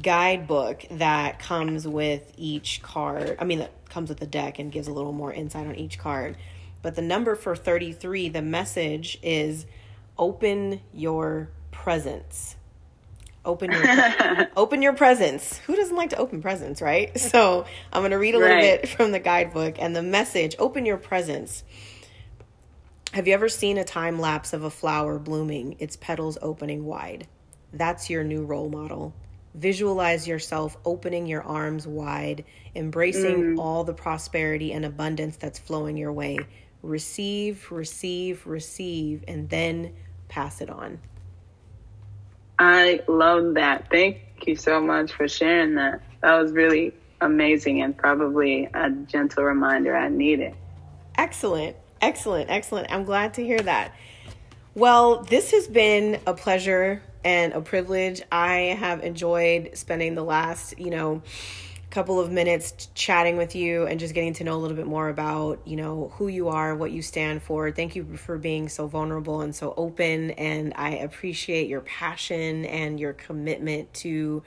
guidebook that comes with each card. I mean, that comes with the deck and gives a little more insight on each card. But the number for 33, the message is open your presence. Open your (laughs) open your presence. Who doesn't like to open presents, right? (laughs) So, I'm going to read a little right. bit from the guidebook and the message, open your presence have you ever seen a time lapse of a flower blooming, its petals opening wide? That's your new role model. Visualize yourself opening your arms wide, embracing mm. all the prosperity and abundance that's flowing your way. Receive, receive, receive, and then pass it on. I love that. Thank you so much for sharing that. That was really amazing and probably a gentle reminder I needed. Excellent. Excellent, excellent. I'm glad to hear that. Well, this has been a pleasure and a privilege. I have enjoyed spending the last, you know, couple of minutes chatting with you and just getting to know a little bit more about, you know, who you are, what you stand for. Thank you for being so vulnerable and so open and I appreciate your passion and your commitment to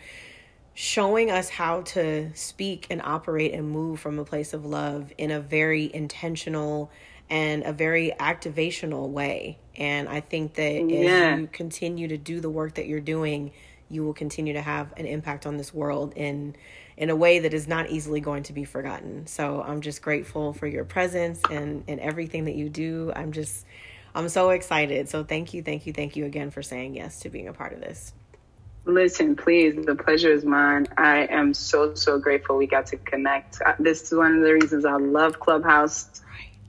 showing us how to speak and operate and move from a place of love in a very intentional and a very activational way. And I think that yeah. as you continue to do the work that you're doing, you will continue to have an impact on this world in in a way that is not easily going to be forgotten. So I'm just grateful for your presence and and everything that you do. I'm just I'm so excited. So thank you, thank you, thank you again for saying yes to being a part of this. Listen, please, the pleasure is mine. I am so, so grateful we got to connect. Uh, this is one of the reasons I love Clubhouse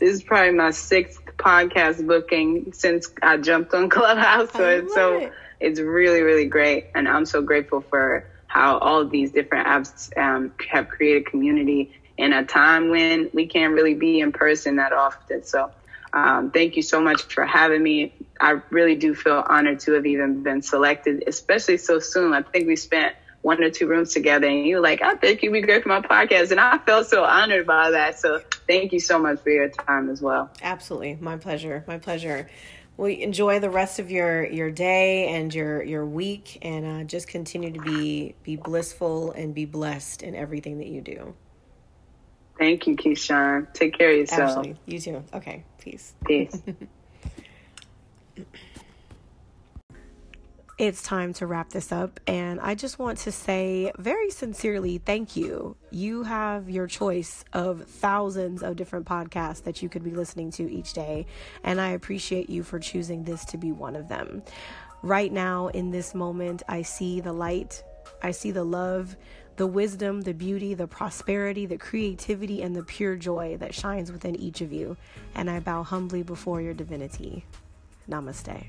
this is probably my sixth podcast booking since I jumped on (laughs) Clubhouse. So it's so it. it's really really great, and I'm so grateful for how all of these different apps um, have created community in a time when we can't really be in person that often. So um, thank you so much for having me. I really do feel honored to have even been selected, especially so soon. I think we spent one or two rooms together and you were like, I think you'd be great for my podcast. And I felt so honored by that. So thank you so much for your time as well. Absolutely. My pleasure. My pleasure. Well, enjoy the rest of your, your day and your, your week and uh, just continue to be, be blissful and be blessed in everything that you do. Thank you, Keyshawn. Take care of yourself. Absolutely. You too. Okay. Peace. Peace. (laughs) it's time to wrap this up, and I just want to say very sincerely thank you. You have your choice of thousands of different podcasts that you could be listening to each day, and I appreciate you for choosing this to be one of them. Right now, in this moment, I see the light, I see the love, the wisdom, the beauty, the prosperity, the creativity, and the pure joy that shines within each of you, and I bow humbly before your divinity. Namaste.